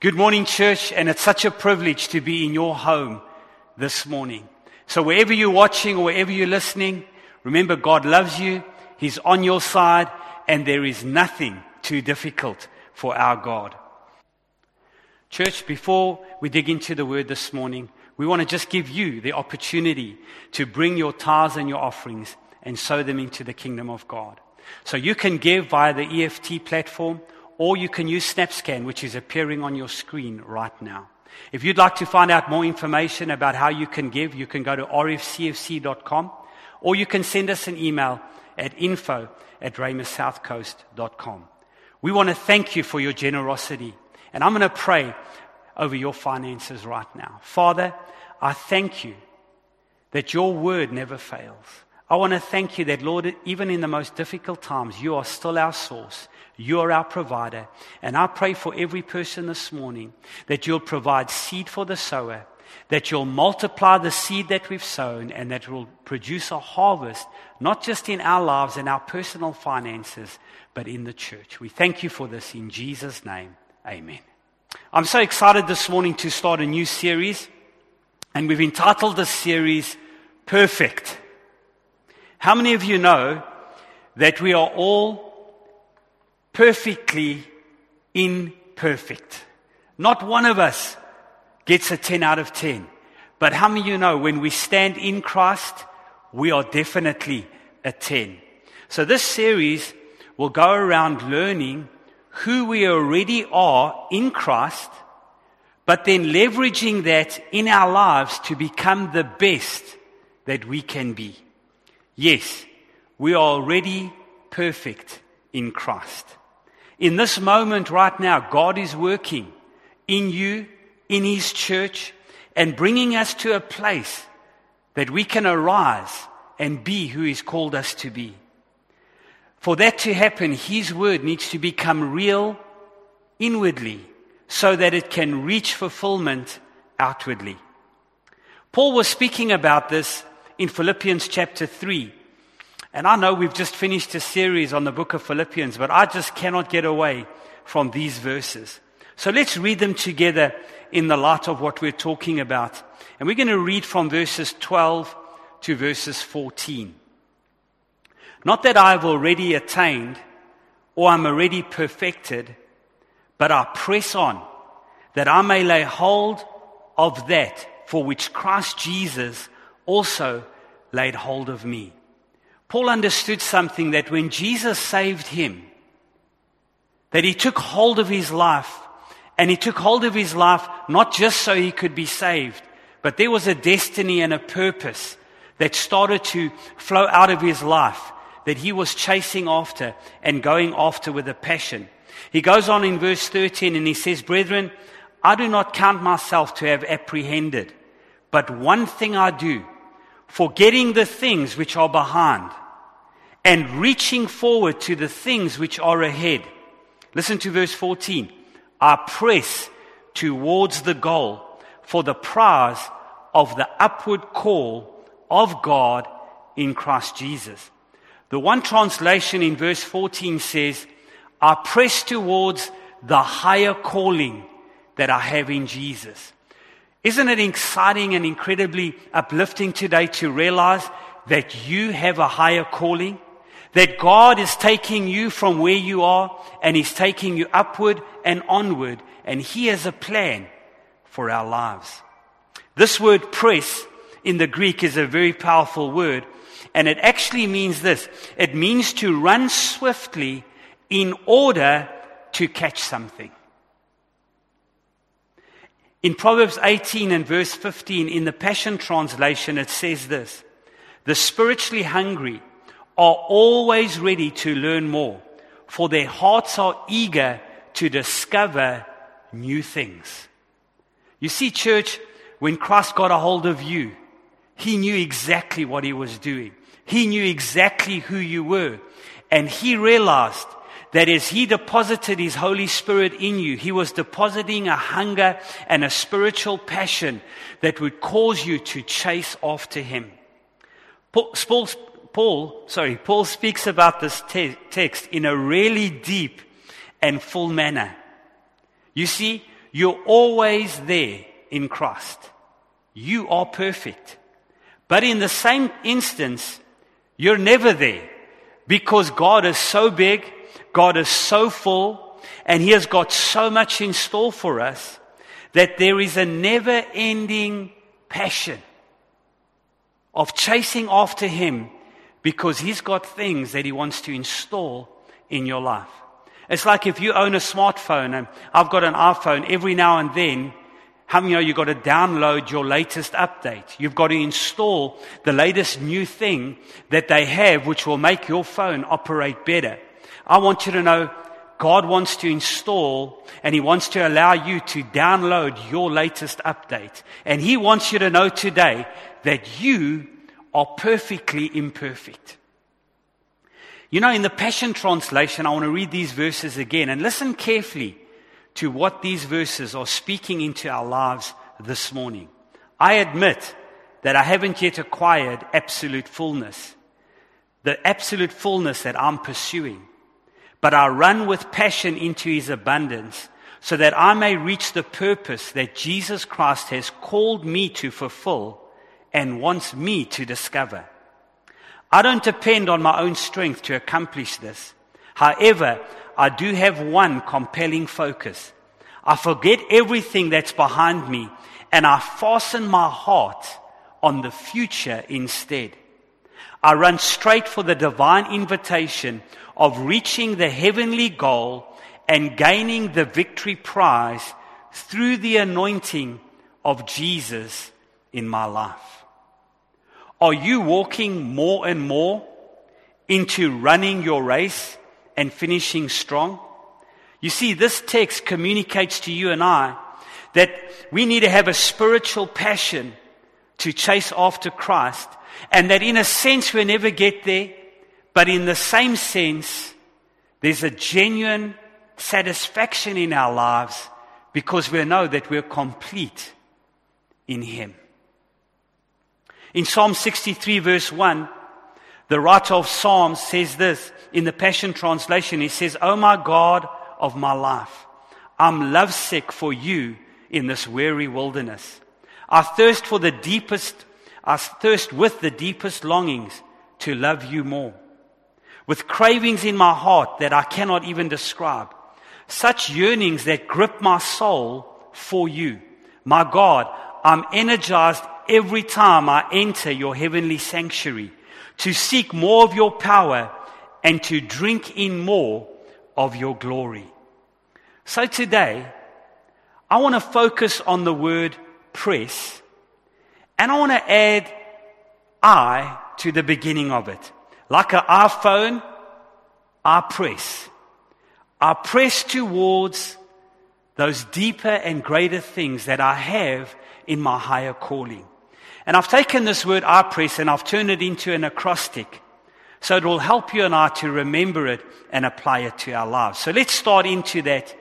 Good morning, church, and it's such a privilege to be in your home this morning. So wherever you're watching or wherever you're listening, remember God loves you, He's on your side, and there is nothing too difficult for our God. Church, before we dig into the word this morning, we want to just give you the opportunity to bring your tithes and your offerings and sow them into the kingdom of God. So you can give via the EFT platform or you can use SnapScan, which is appearing on your screen right now. If you'd like to find out more information about how you can give, you can go to rfcfc.com or you can send us an email at info at rhemasouthcoast.com. We want to thank you for your generosity. And I'm going to pray over your finances right now. Father, I thank you that your word never fails. I want to thank you that, Lord, even in the most difficult times, you are still our source. You are our provider. And I pray for every person this morning that you'll provide seed for the sower, that you'll multiply the seed that we've sown, and that will produce a harvest, not just in our lives and our personal finances, but in the church. We thank you for this in Jesus' name. Amen. I'm so excited this morning to start a new series, and we've entitled this series Perfect. How many of you know that we are all perfectly imperfect. Not one of us gets a 10 out of 10. But how many of you know when we stand in Christ, we are definitely a 10. So this series will go around learning who we already are in Christ, but then leveraging that in our lives to become the best that we can be. Yes, we are already perfect in Christ. In this moment right now, God is working in you, in His church, and bringing us to a place that we can arise and be who He's called us to be. For that to happen, His word needs to become real inwardly so that it can reach fulfillment outwardly. Paul was speaking about this in Philippians chapter 3 and I know we've just finished a series on the book of Philippians, but I just cannot get away from these verses. So let's read them together in the light of what we're talking about. And we're going to read from verses 12 to verses 14. Not that I've already attained or I'm already perfected, but I press on that I may lay hold of that for which Christ Jesus also laid hold of me. Paul understood something that when Jesus saved him, that he took hold of his life, and he took hold of his life not just so he could be saved, but there was a destiny and a purpose that started to flow out of his life that he was chasing after and going after with a passion. He goes on in verse 13 and he says, Brethren, I do not count myself to have apprehended, but one thing I do forgetting the things which are behind and reaching forward to the things which are ahead. Listen to verse 14. I press towards the goal for the prize of the upward call of God in Christ Jesus. The one translation in verse 14 says, I press towards the higher calling that I have in Jesus. Isn't it exciting and incredibly uplifting today to realize that you have a higher calling? That God is taking you from where you are and He's taking you upward and onward, and He has a plan for our lives. This word press in the Greek is a very powerful word, and it actually means this it means to run swiftly in order to catch something. In Proverbs 18 and verse 15, in the Passion Translation, it says this The spiritually hungry are always ready to learn more, for their hearts are eager to discover new things. You see, church, when Christ got a hold of you, he knew exactly what he was doing. He knew exactly who you were. And he realized that as He deposited His Holy Spirit in you, He was depositing a hunger and a spiritual passion that would cause you to chase after Him. Paul, Paul, sorry, Paul speaks about this te- text in a really deep and full manner. You see, you're always there in Christ. You are perfect. But in the same instance, you're never there because God is so big, God is so full, and He has got so much in store for us that there is a never ending passion of chasing after Him because He's got things that He wants to install in your life. It's like if you own a smartphone and I've got an iPhone, every now and then, how many know you've got to download your latest update? You've got to install the latest new thing that they have, which will make your phone operate better. I want you to know God wants to install and He wants to allow you to download your latest update. And He wants you to know today that you are perfectly imperfect. You know, in the Passion Translation, I want to read these verses again and listen carefully to what these verses are speaking into our lives this morning. I admit that I haven't yet acquired absolute fullness, the absolute fullness that I'm pursuing. But I run with passion into his abundance so that I may reach the purpose that Jesus Christ has called me to fulfill and wants me to discover. I don't depend on my own strength to accomplish this. However, I do have one compelling focus. I forget everything that's behind me and I fasten my heart on the future instead. I run straight for the divine invitation of reaching the heavenly goal and gaining the victory prize through the anointing of Jesus in my life. Are you walking more and more into running your race and finishing strong? You see, this text communicates to you and I that we need to have a spiritual passion to chase after Christ, and that in a sense we never get there, but in the same sense, there's a genuine satisfaction in our lives because we know that we're complete in Him. In Psalm 63 verse 1, the writer of Psalms says this in the Passion Translation. He says, Oh my God of my life, I'm lovesick for you in this weary wilderness. I thirst for the deepest, I thirst with the deepest longings to love you more. With cravings in my heart that I cannot even describe. Such yearnings that grip my soul for you. My God, I'm energized every time I enter your heavenly sanctuary to seek more of your power and to drink in more of your glory. So today, I want to focus on the word press and I want to add I to the beginning of it. Like an iPhone, I press. I press towards those deeper and greater things that I have in my higher calling. And I've taken this word I press and I've turned it into an acrostic. So it will help you and I to remember it and apply it to our lives. So let's start into that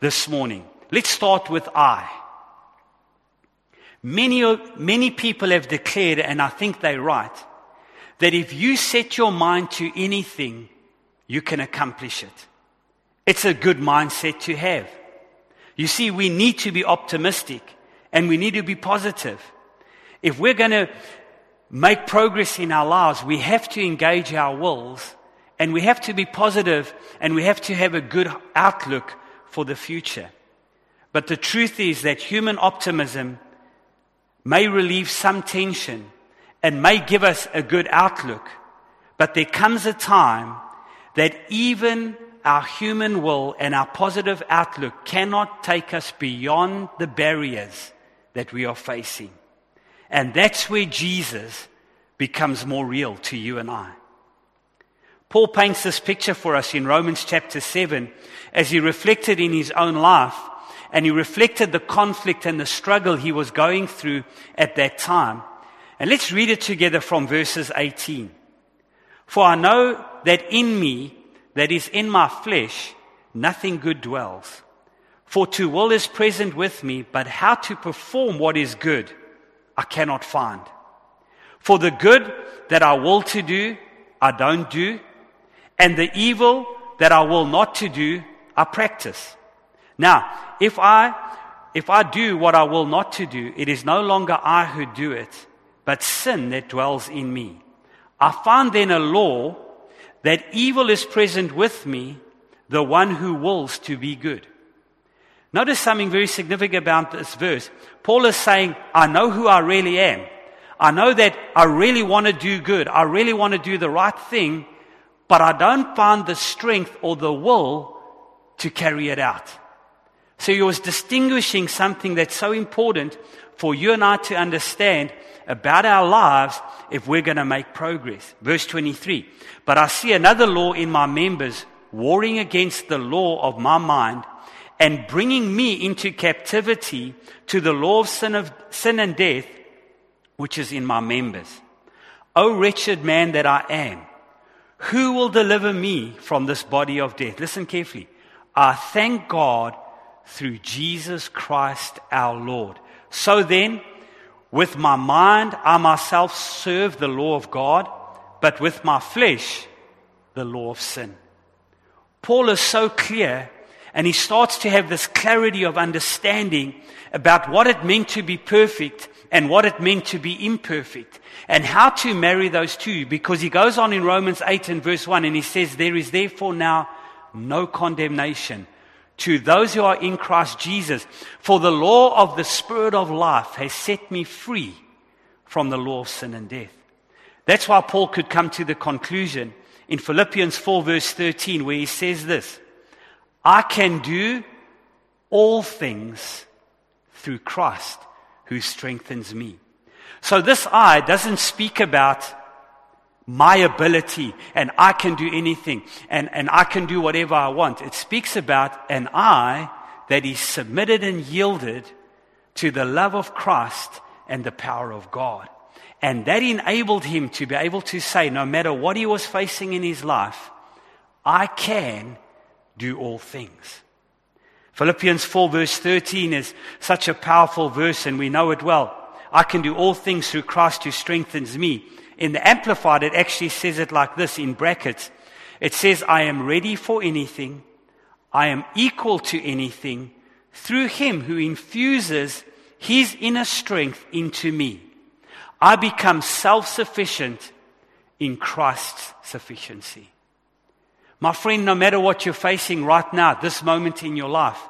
this morning. Let's start with I. Many, many people have declared, and I think they're right, that if you set your mind to anything, you can accomplish it. It's a good mindset to have. You see, we need to be optimistic and we need to be positive. If we're going to make progress in our lives, we have to engage our wills and we have to be positive and we have to have a good outlook for the future. But the truth is that human optimism may relieve some tension and may give us a good outlook. But there comes a time that even our human will and our positive outlook cannot take us beyond the barriers that we are facing. And that's where Jesus becomes more real to you and I. Paul paints this picture for us in Romans chapter 7 as he reflected in his own life and he reflected the conflict and the struggle he was going through at that time. And let's read it together from verses 18. For I know that in me, that is in my flesh, nothing good dwells. For to will is present with me, but how to perform what is good I cannot find. For the good that I will to do, I don't do, and the evil that I will not to do, I practice. Now, if I if I do what I will not to do, it is no longer I who do it, but sin that dwells in me. I find then a law that evil is present with me, the one who wills to be good. Notice something very significant about this verse. Paul is saying, I know who I really am. I know that I really want to do good. I really want to do the right thing, but I don't find the strength or the will to carry it out. So he was distinguishing something that's so important for you and I to understand about our lives if we're going to make progress. Verse 23. But I see another law in my members warring against the law of my mind and bringing me into captivity to the law of sin, of sin and death, which is in my members. O wretched man that I am, who will deliver me from this body of death? Listen carefully. I thank God through Jesus Christ our Lord. So then, with my mind, I myself serve the law of God, but with my flesh, the law of sin. Paul is so clear, and he starts to have this clarity of understanding about what it meant to be perfect and what it meant to be imperfect and how to marry those two because he goes on in Romans 8 and verse 1 and he says, There is therefore now no condemnation to those who are in Christ Jesus. For the law of the Spirit of life has set me free from the law of sin and death. That's why Paul could come to the conclusion in Philippians 4 verse 13 where he says this, I can do all things through Christ who strengthens me. So this I doesn't speak about my ability and I can do anything and, and I can do whatever I want. It speaks about an I that is submitted and yielded to the love of Christ and the power of God. And that enabled him to be able to say, no matter what he was facing in his life, I can do all things. Philippians 4 verse 13 is such a powerful verse and we know it well. I can do all things through Christ who strengthens me. In the Amplified, it actually says it like this in brackets. It says, I am ready for anything. I am equal to anything through him who infuses his inner strength into me. I become self-sufficient in Christ's sufficiency. My friend, no matter what you're facing right now, this moment in your life,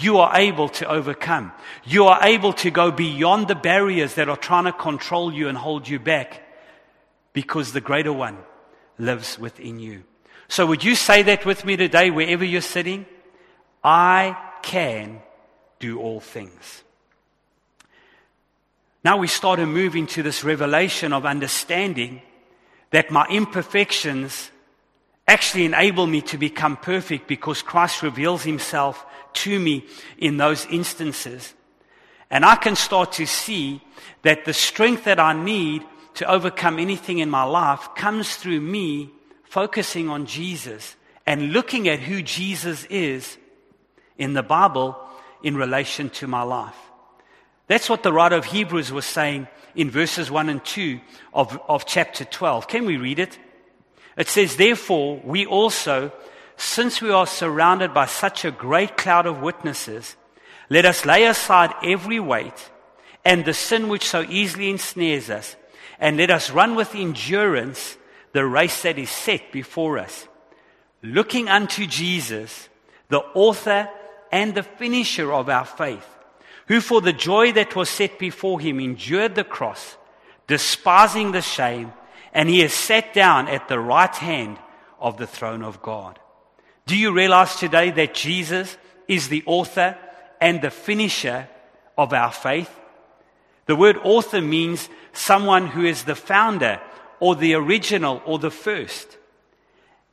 you are able to overcome. You are able to go beyond the barriers that are trying to control you and hold you back because the greater one lives within you. So would you say that with me today, wherever you're sitting? I can do all things. Now we start to move into this revelation of understanding that my imperfections actually enable me to become perfect because Christ reveals himself to me in those instances. And I can start to see that the strength that I need to overcome anything in my life comes through me focusing on Jesus and looking at who Jesus is in the Bible in relation to my life. That's what the writer of Hebrews was saying in verses 1 and 2 of, of chapter 12. Can we read it? It says, Therefore, we also, since we are surrounded by such a great cloud of witnesses, let us lay aside every weight and the sin which so easily ensnares us and let us run with endurance the race that is set before us, looking unto Jesus, the author and the finisher of our faith, who for the joy that was set before him endured the cross, despising the shame, and he has sat down at the right hand of the throne of God. Do you realize today that Jesus is the author and the finisher of our faith? The word author means someone who is the founder or the original or the first.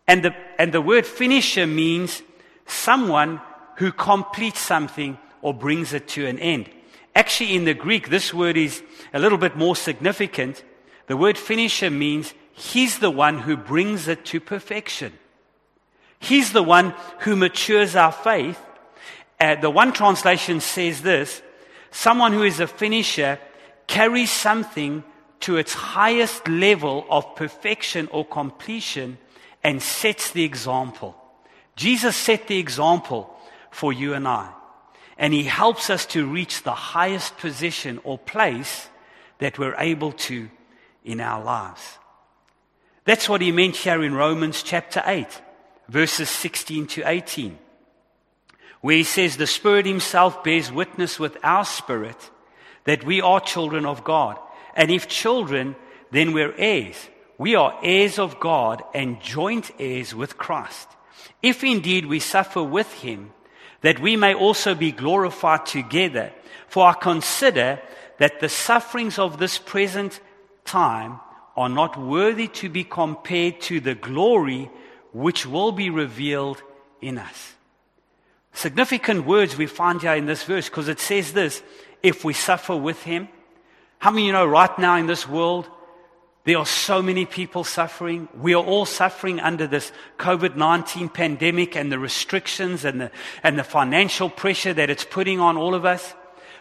And the, and the word finisher means someone who completes something or brings it to an end. Actually, in the Greek, this word is a little bit more significant. The word finisher means he's the one who brings it to perfection. He's the one who matures our faith. Uh, the one translation says this someone who is a finisher carries something to its highest level of perfection or completion and sets the example. Jesus set the example for you and I. and He helps us to reach the highest position or place that we're able to in our lives. That's what He meant here in Romans chapter 8, verses 16 to 18, where He says, The Spirit Himself bears witness with our spirit that we are children of God. And if children, then we're heirs. We are heirs of God and joint heirs with Christ. If indeed we suffer with him, that we may also be glorified together. For I consider that the sufferings of this present time are not worthy to be compared to the glory which will be revealed in us. Significant words we find here in this verse because it says this if we suffer with him. How many you know right now in this world, there are so many people suffering. We are all suffering under this COVID 19 pandemic and the restrictions and the, and the financial pressure that it's putting on all of us.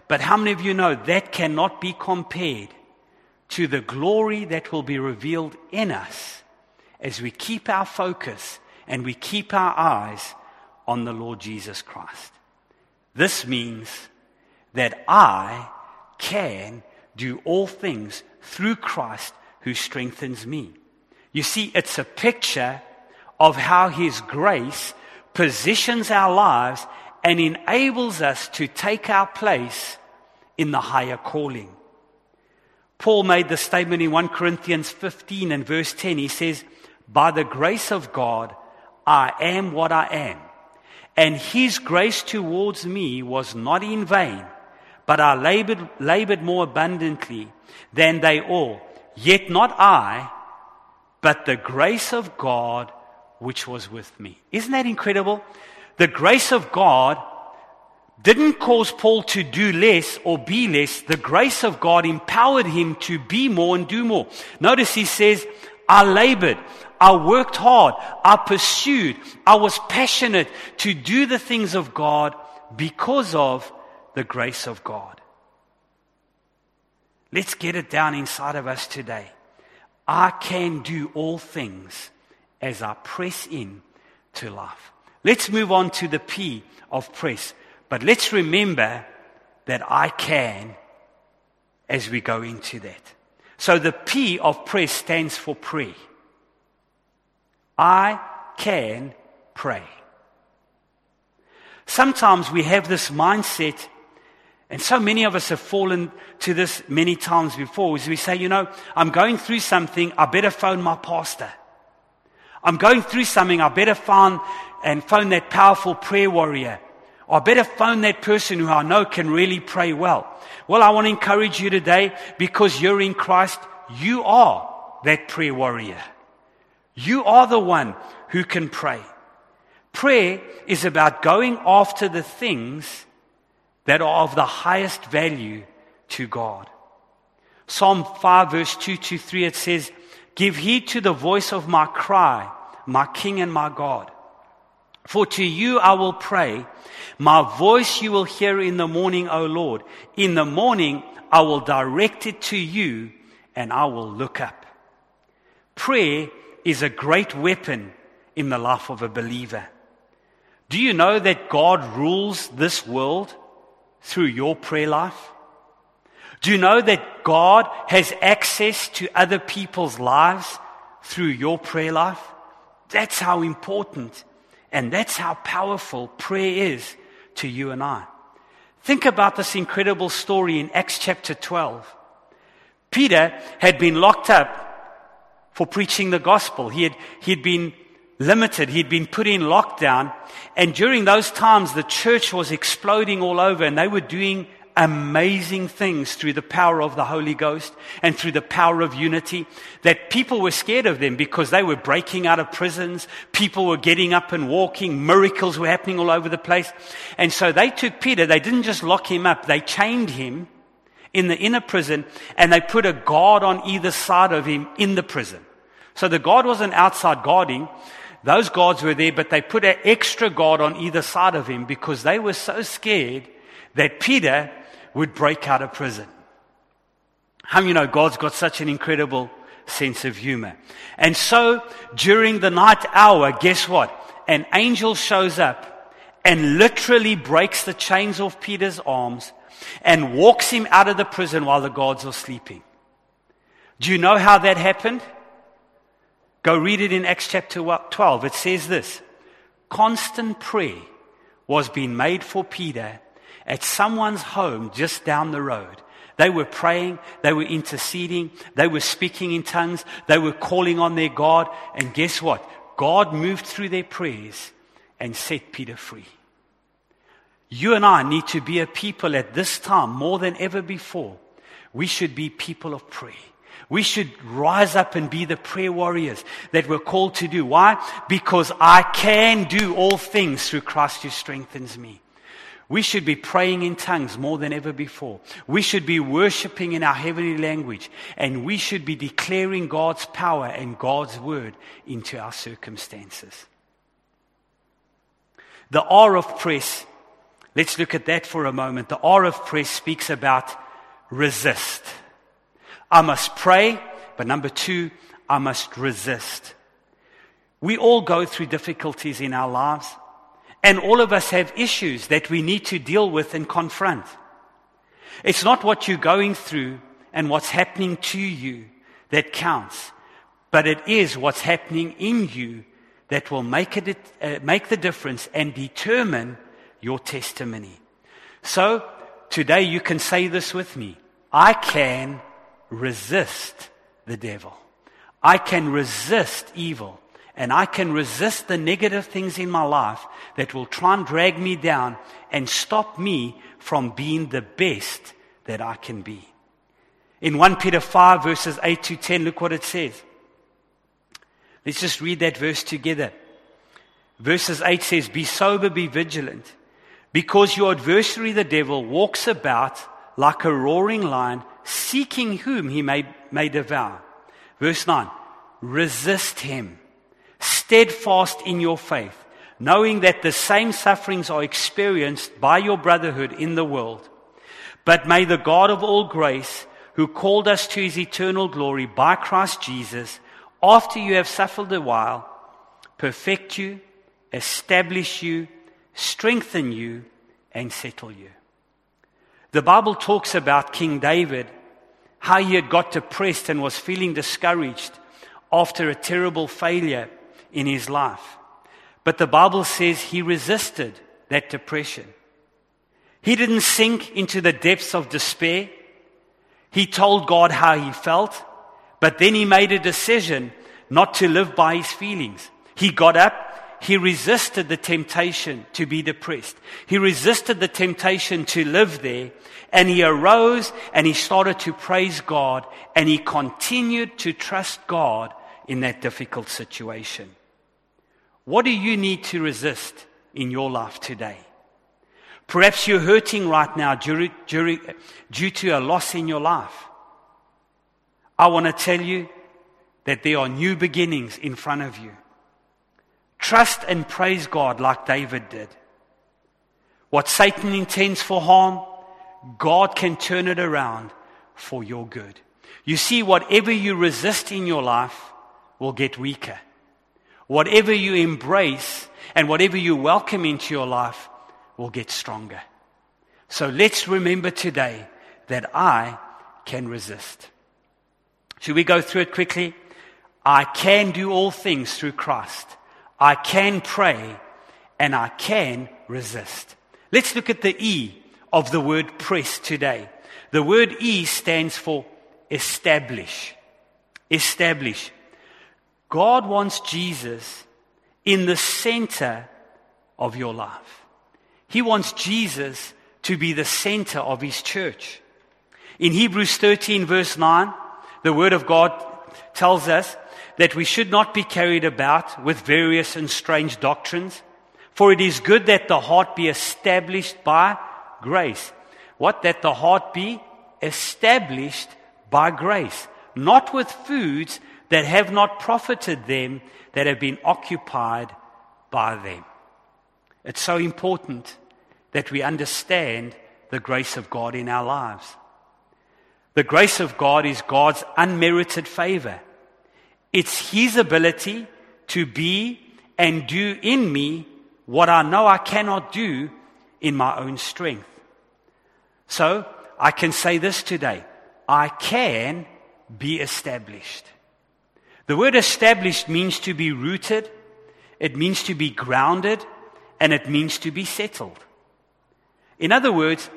But how many of you know that cannot be compared to the glory that will be revealed in us as we keep our focus and we keep our eyes on the Lord Jesus Christ? This means that I can do all things through Christ who strengthens me. You see, it's a picture of how His grace positions our lives and enables us to take our place in the higher calling. Paul made the statement in 1 Corinthians 15 and verse 10. He says, By the grace of God, I am what I am. And his grace towards me was not in vain, but I labored, labored more abundantly than they all. Yet not I, but the grace of God which was with me. Isn't that incredible? The grace of God didn't cause Paul to do less or be less. The grace of God empowered him to be more and do more. Notice he says, I labored. I worked hard. I pursued. I was passionate to do the things of God because of the grace of God. Let's get it down inside of us today. I can do all things as I press in to life. Let's move on to the P of press. But let's remember that I can as we go into that. So the P of press stands for pray. I can pray. Sometimes we have this mindset and so many of us have fallen to this many times before is we say, you know, I'm going through something, I better phone my pastor. I'm going through something, I better phone and phone that powerful prayer warrior. Or I better phone that person who I know can really pray well. Well, I want to encourage you today because you're in Christ, you are that prayer warrior. You are the one who can pray. Prayer is about going after the things that are of the highest value to God. Psalm 5 verse 2 to 3, it says, Give heed to the voice of my cry, my King and my God. For to you I will pray. My voice you will hear in the morning, O Lord. In the morning I will direct it to you and I will look up. Prayer is a great weapon in the life of a believer. Do you know that God rules this world? through your prayer life? Do you know that God has access to other people's lives through your prayer life? That's how important and that's how powerful prayer is to you and I. Think about this incredible story in Acts chapter 12. Peter had been locked up for preaching the gospel. He had, he had been limited. He'd been put in lockdown. And during those times, the church was exploding all over and they were doing amazing things through the power of the Holy Ghost and through the power of unity that people were scared of them because they were breaking out of prisons. People were getting up and walking. Miracles were happening all over the place. And so they took Peter. They didn't just lock him up. They chained him in the inner prison and they put a guard on either side of him in the prison. So the guard wasn't outside guarding. Those guards were there, but they put an extra guard on either side of him because they were so scared that Peter would break out of prison. How you know God's got such an incredible sense of humor? And so during the night hour, guess what? An angel shows up and literally breaks the chains off Peter's arms and walks him out of the prison while the guards are sleeping. Do you know how that happened? Go read it in Acts chapter 12. It says this constant prayer was being made for Peter at someone's home just down the road. They were praying, they were interceding, they were speaking in tongues, they were calling on their God, and guess what? God moved through their prayers and set Peter free. You and I need to be a people at this time more than ever before. We should be people of prayer. We should rise up and be the prayer warriors that we're called to do. Why? Because I can do all things through Christ who strengthens me. We should be praying in tongues more than ever before. We should be worshiping in our heavenly language. And we should be declaring God's power and God's word into our circumstances. The R of press, let's look at that for a moment. The R of press speaks about resist. I must pray, but number two, I must resist. We all go through difficulties in our lives. And all of us have issues that we need to deal with and confront. It's not what you're going through and what's happening to you that counts, but it is what's happening in you that will make, it, uh, make the difference and determine your testimony. So today you can say this with me. I can resist the devil. I can resist evil and I can resist the negative things in my life that will try and drag me down and stop me from being the best that I can be. In 1 Peter 5 verses 8 to 10, look what it says. Let's just read that verse together. Verses 8 says, Be sober, be vigilant, because your adversary, the devil, walks about like a roaring lion, seeking whom he may, may devour. Verse 9, resist him steadfast in your faith, knowing that the same sufferings are experienced by your brotherhood in the world. But may the God of all grace, who called us to his eternal glory by Christ Jesus, after you have suffered a while, perfect you, establish you, strengthen you, and settle you. The Bible talks about King David, how he had got depressed and was feeling discouraged after a terrible failure in his life. But the Bible says he resisted that depression. He didn't sink into the depths of despair. He told God how he felt, but then he made a decision not to live by his feelings. He got up, he resisted the temptation to be depressed. He resisted the temptation to live there, and he arose and he started to praise God, and he continued to trust God in that difficult situation. What do you need to resist in your life today? Perhaps you're hurting right now due, due, due to a loss in your life. I want to tell you that there are new beginnings in front of you. Trust and praise God like David did. What Satan intends for harm, God can turn it around for your good. You see, whatever you resist in your life will get weaker. Whatever you embrace and whatever you welcome into your life will get stronger. So let's remember today that I can resist. Should we go through it quickly? I can do all things through Christ. I can pray and I can resist. Let's look at the E of the word press today. The word E stands for establish. Establish. God wants Jesus in the center of your life. He wants Jesus to be the center of his church. In Hebrews 13 verse 9, the word of God tells us that we should not be carried about with various and strange doctrines, for it is good that the heart be established by grace. What? That the heart be established by grace, not with foods that have not profited them that have been occupied by them. It's so important that we understand the grace of God in our lives. The grace of God is God's unmerited favor. It's His ability to be and do in me what I know I cannot do in my own strength. So I can say this today. I can be established. The word established means to be rooted, it means to be grounded, and it means to be settled. In other words,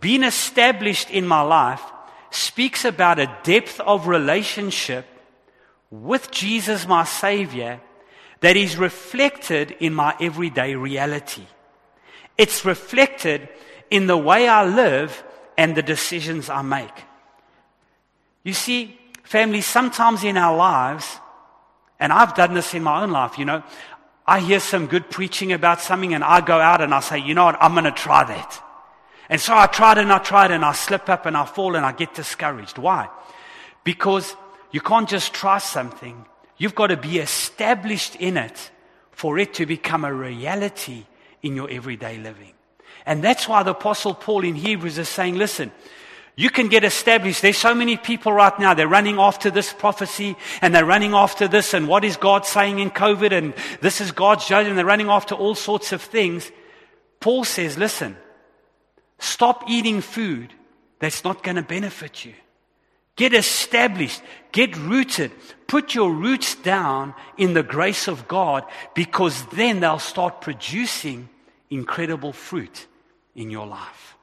being established in my life speaks about a depth of relationship with Jesus, my Savior, that is reflected in my everyday reality. It's reflected in the way I live and the decisions I make. You see, family, sometimes in our lives, and I've done this in my own life, you know, I hear some good preaching about something and I go out and I say, you know what, I'm going to try that. And so I tried and I tried and I slip up and I fall and I get discouraged. Why? Because you can't just try something. You've got to be established in it for it to become a reality in your everyday living. And that's why the apostle Paul in Hebrews is saying, listen, you can get established. There's so many people right now. They're running after this prophecy and they're running after this and what is God saying in COVID and this is God's judgment. They're running after all sorts of things. Paul says, listen, stop eating food that's not going to benefit you. Get established. Get rooted. Put your roots down in the grace of God because then they'll start producing incredible fruit in your life.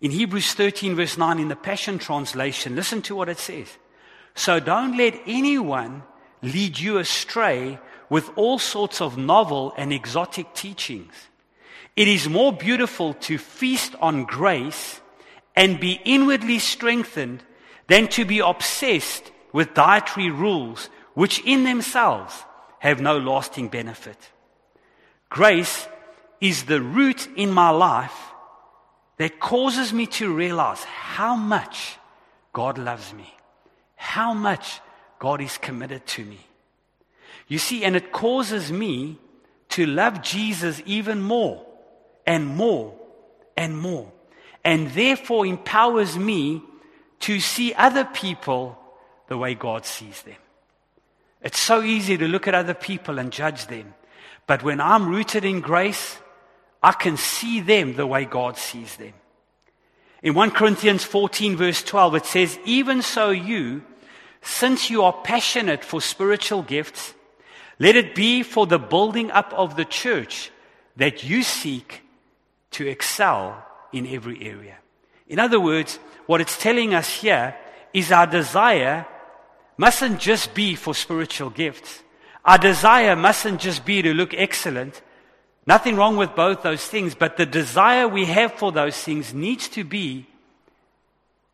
In Hebrews 13, verse 9, in the Passion Translation, listen to what it says. So don't let anyone lead you astray with all sorts of novel and exotic teachings. It is more beautiful to feast on grace and be inwardly strengthened than to be obsessed with dietary rules which in themselves have no lasting benefit. Grace is the root in my life that causes me to realize how much God loves me, how much God is committed to me. You see, and it causes me to love Jesus even more and more and more, and therefore empowers me to see other people the way God sees them. It's so easy to look at other people and judge them. But when I'm rooted in grace, I can see them the way God sees them. In 1 Corinthians 14 verse 12, it says, Even so you, since you are passionate for spiritual gifts, let it be for the building up of the church that you seek to excel in every area. In other words, what it's telling us here is our desire mustn't just be for spiritual gifts. Our desire mustn't just be to look excellent, Nothing wrong with both those things, but the desire we have for those things needs to be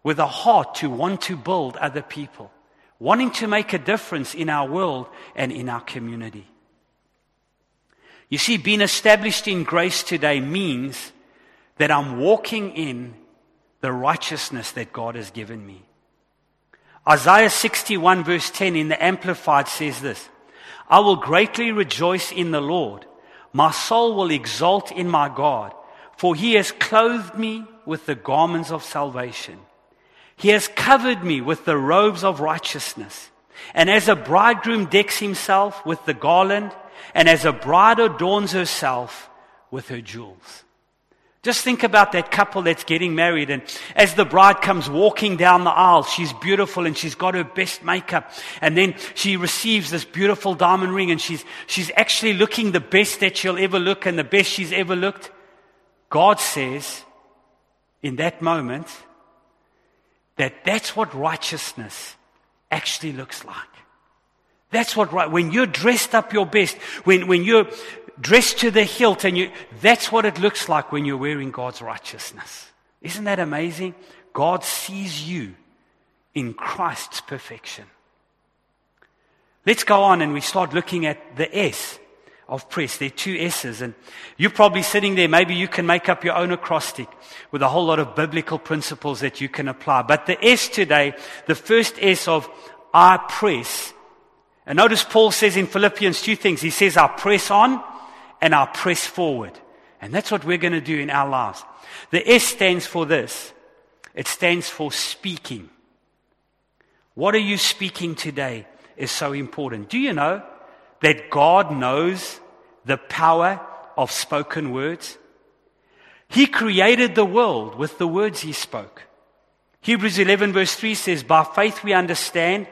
with a heart to want to build other people, wanting to make a difference in our world and in our community. You see, being established in grace today means that I'm walking in the righteousness that God has given me. Isaiah 61 verse 10 in the Amplified says this, I will greatly rejoice in the Lord. My soul will exult in my God, for he has clothed me with the garments of salvation. He has covered me with the robes of righteousness. And as a bridegroom decks himself with the garland, and as a bride adorns herself with her jewels. Just think about that couple that's getting married and as the bride comes walking down the aisle, she's beautiful and she's got her best makeup. And then she receives this beautiful diamond ring and she's, she's actually looking the best that she'll ever look and the best she's ever looked. God says in that moment that that's what righteousness actually looks like. That's what right, when you're dressed up your best, when, when you're dressed to the hilt, and you, that's what it looks like when you're wearing God's righteousness. Isn't that amazing? God sees you in Christ's perfection. Let's go on and we start looking at the S of press. There are two S's, and you're probably sitting there. Maybe you can make up your own acrostic with a whole lot of biblical principles that you can apply. But the S today, the first S of I press. And notice Paul says in Philippians two things. He says, I press on and I'll press forward. And that's what we're going to do in our lives. The S stands for this. It stands for speaking. What are you speaking today is so important. Do you know that God knows the power of spoken words? He created the world with the words he spoke. Hebrews 11 verse 3 says, By faith we understand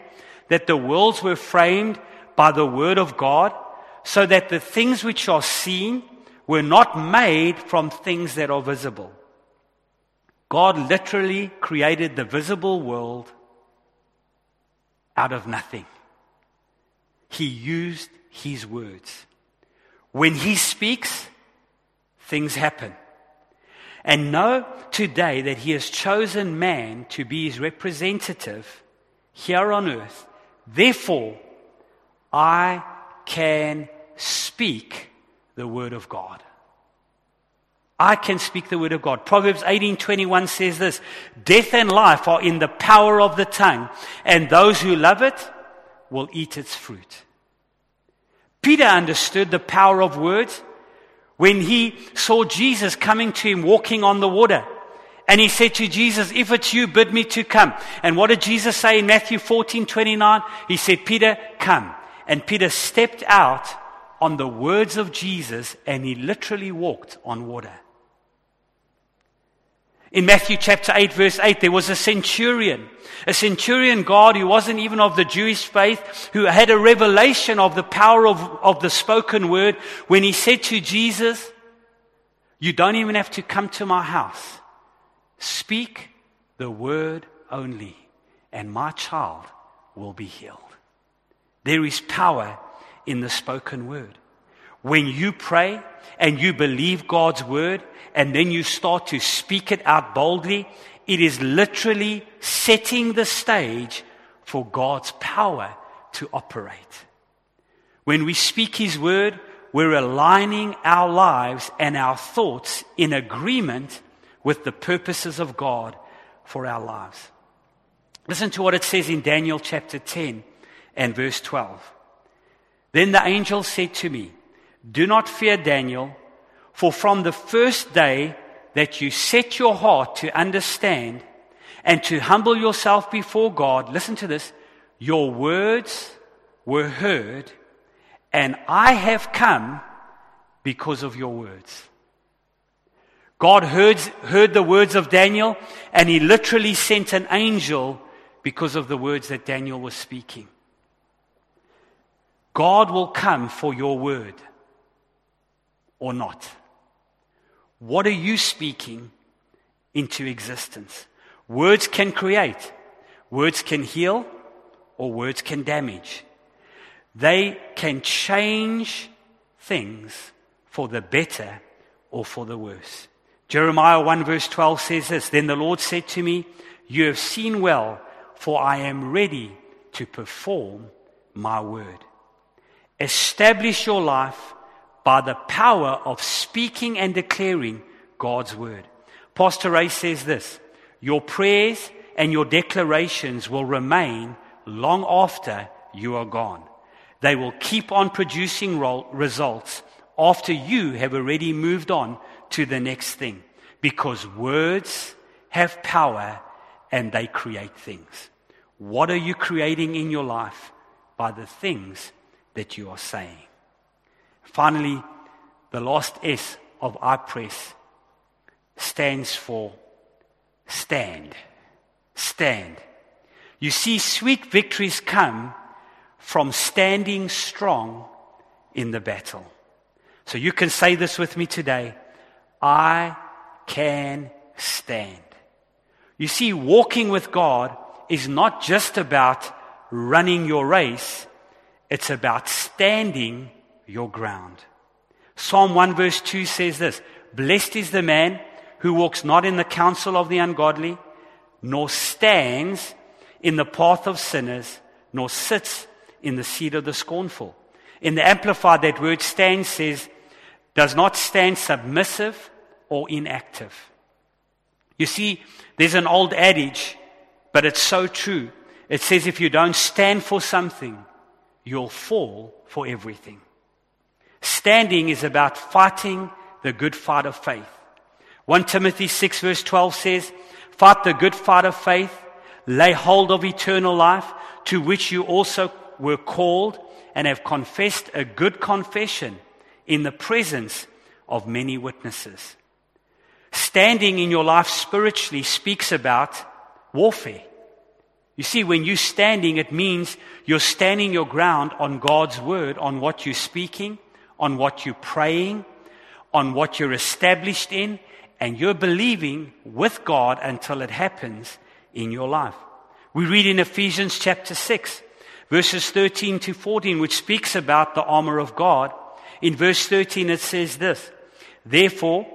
that the worlds were framed by the word of God, so that the things which are seen were not made from things that are visible. God literally created the visible world out of nothing. He used his words. When he speaks, things happen. And know today that he has chosen man to be his representative here on earth. Therefore, I can speak the word of God. I can speak the word of God. Proverbs 18:21 says this, death and life are in the power of the tongue, and those who love it will eat its fruit. Peter understood the power of words when he saw Jesus coming to him walking on the water. And he said to Jesus, if it's you, bid me to come. And what did Jesus say in Matthew 14, 29? He said, Peter, come. And Peter stepped out on the words of Jesus and he literally walked on water. In Matthew chapter 8 verse 8, there was a centurion, a centurion guard who wasn't even of the Jewish faith, who had a revelation of the power of, of the spoken word when he said to Jesus, you don't even have to come to my house. Speak the word only and my child will be healed. There is power in the spoken word. When you pray and you believe God's word and then you start to speak it out boldly, it is literally setting the stage for God's power to operate. When we speak His word, we're aligning our lives and our thoughts in agreement with the purposes of God for our lives. Listen to what it says in Daniel chapter 10 and verse 12. Then the angel said to me, do not fear, Daniel, for from the first day that you set your heart to understand and to humble yourself before God, listen to this, your words were heard, and I have come because of your words. God heard, heard the words of Daniel, and he literally sent an angel because of the words that Daniel was speaking. God will come for your word or not? What are you speaking into existence? Words can create, words can heal, or words can damage. They can change things for the better or for the worse. Jeremiah 1 verse 12 says this Then the Lord said to me, You have seen well, for I am ready to perform my word. Establish your life by the power of speaking and declaring God's word. Pastor Ray says this Your prayers and your declarations will remain long after you are gone. They will keep on producing results after you have already moved on to the next thing because words have power and they create things. What are you creating in your life by the things that you are saying? Finally, the last S of I press stands for stand. Stand. You see, sweet victories come from standing strong in the battle. So you can say this with me today. I can stand. You see, walking with God is not just about running your race. It's about standing your ground. Psalm 1 verse 2 says this, Blessed is the man who walks not in the counsel of the ungodly, nor stands in the path of sinners, nor sits in the seat of the scornful. In the Amplified, that word stand says, does not stand submissive or inactive. You see, there's an old adage, but it's so true. It says if you don't stand for something, you'll fall for everything. Standing is about fighting the good fight of faith. 1 Timothy 6 verse 12 says, Fight the good fight of faith, lay hold of eternal life, to which you also were called, and have confessed a good confession in the presence of many witnesses. Standing in your life spiritually speaks about warfare. You see, when you're standing, it means you're standing your ground on God's word, on what you're speaking, on what you're praying, on what you're established in, and you're believing with God until it happens in your life. We read in Ephesians chapter 6, verses 13 to 14, which speaks about the armor of God. In verse 13, it says this Therefore,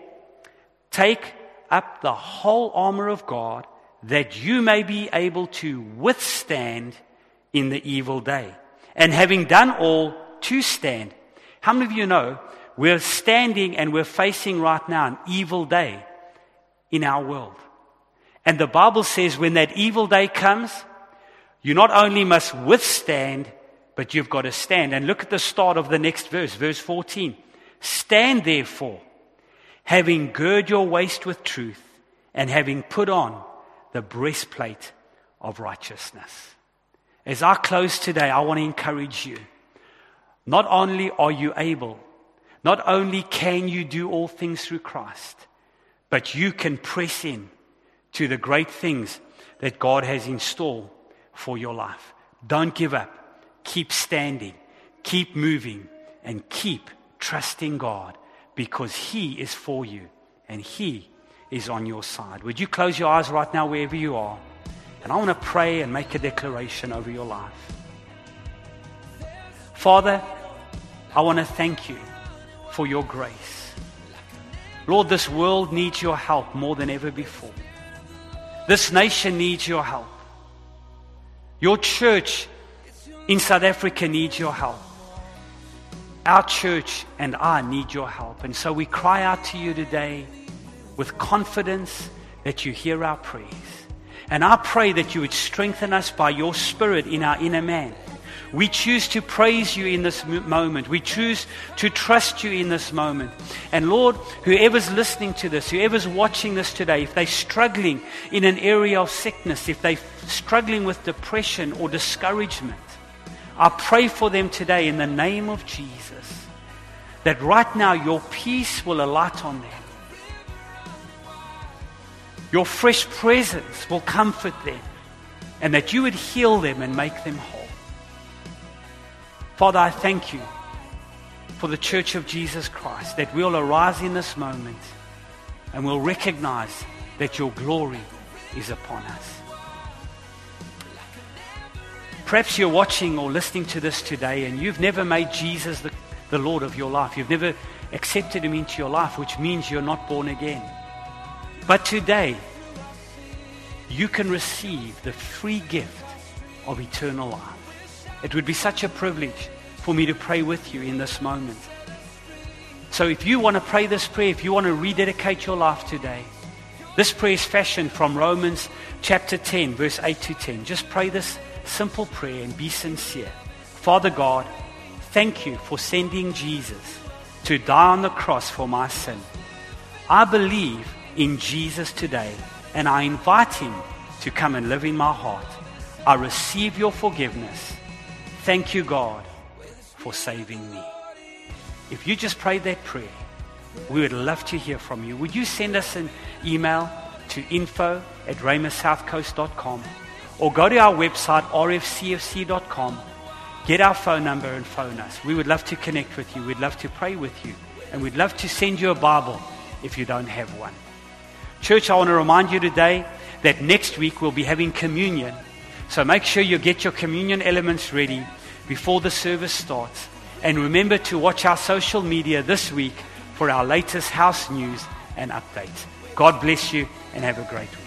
take up the whole armor of God that you may be able to withstand in the evil day. And having done all, to stand. How many of you know we're standing and we're facing right now an evil day in our world? And the Bible says when that evil day comes, you not only must withstand, but you've got to stand. And look at the start of the next verse, verse 14. Stand therefore, having girded your waist with truth, and having put on the breastplate of righteousness. As I close today, I want to encourage you. Not only are you able, not only can you do all things through Christ, but you can press in to the great things that God has in store for your life. Don't give up. Keep standing. Keep moving and keep trusting God because He is for you and He is on your side. Would you close your eyes right now, wherever you are? And I want to pray and make a declaration over your life. Father, I want to thank you for your grace. Lord, this world needs your help more than ever before. This nation needs your help. Your church in South Africa needs your help. Our church and I need your help. And so we cry out to you today with confidence that you hear our prayers. And I pray that you would strengthen us by your spirit in our inner man. We choose to praise you in this moment. We choose to trust you in this moment. And Lord, whoever's listening to this, whoever's watching this today, if they're struggling in an area of sickness, if they're struggling with depression or discouragement, I pray for them today in the name of Jesus that right now your peace will alight on them. Your fresh presence will comfort them and that you would heal them and make them whole. Father, I thank you for the church of Jesus Christ that we'll arise in this moment and we'll recognize that your glory is upon us. Perhaps you're watching or listening to this today and you've never made Jesus the, the Lord of your life. You've never accepted him into your life, which means you're not born again. But today, you can receive the free gift of eternal life. It would be such a privilege for me to pray with you in this moment. So if you want to pray this prayer, if you want to rededicate your life today, this prayer is fashioned from Romans chapter 10, verse 8 to 10. Just pray this simple prayer and be sincere. Father God, thank you for sending Jesus to die on the cross for my sin. I believe in Jesus today, and I invite him to come and live in my heart. I receive your forgiveness. Thank you, God, for saving me. If you just prayed that prayer, we would love to hear from you. Would you send us an email to info at rhemasouthcoast.com or go to our website, rfcfc.com, get our phone number and phone us. We would love to connect with you. We'd love to pray with you. And we'd love to send you a Bible if you don't have one. Church, I want to remind you today that next week we'll be having communion. So make sure you get your communion elements ready before the service starts. And remember to watch our social media this week for our latest house news and updates. God bless you and have a great week.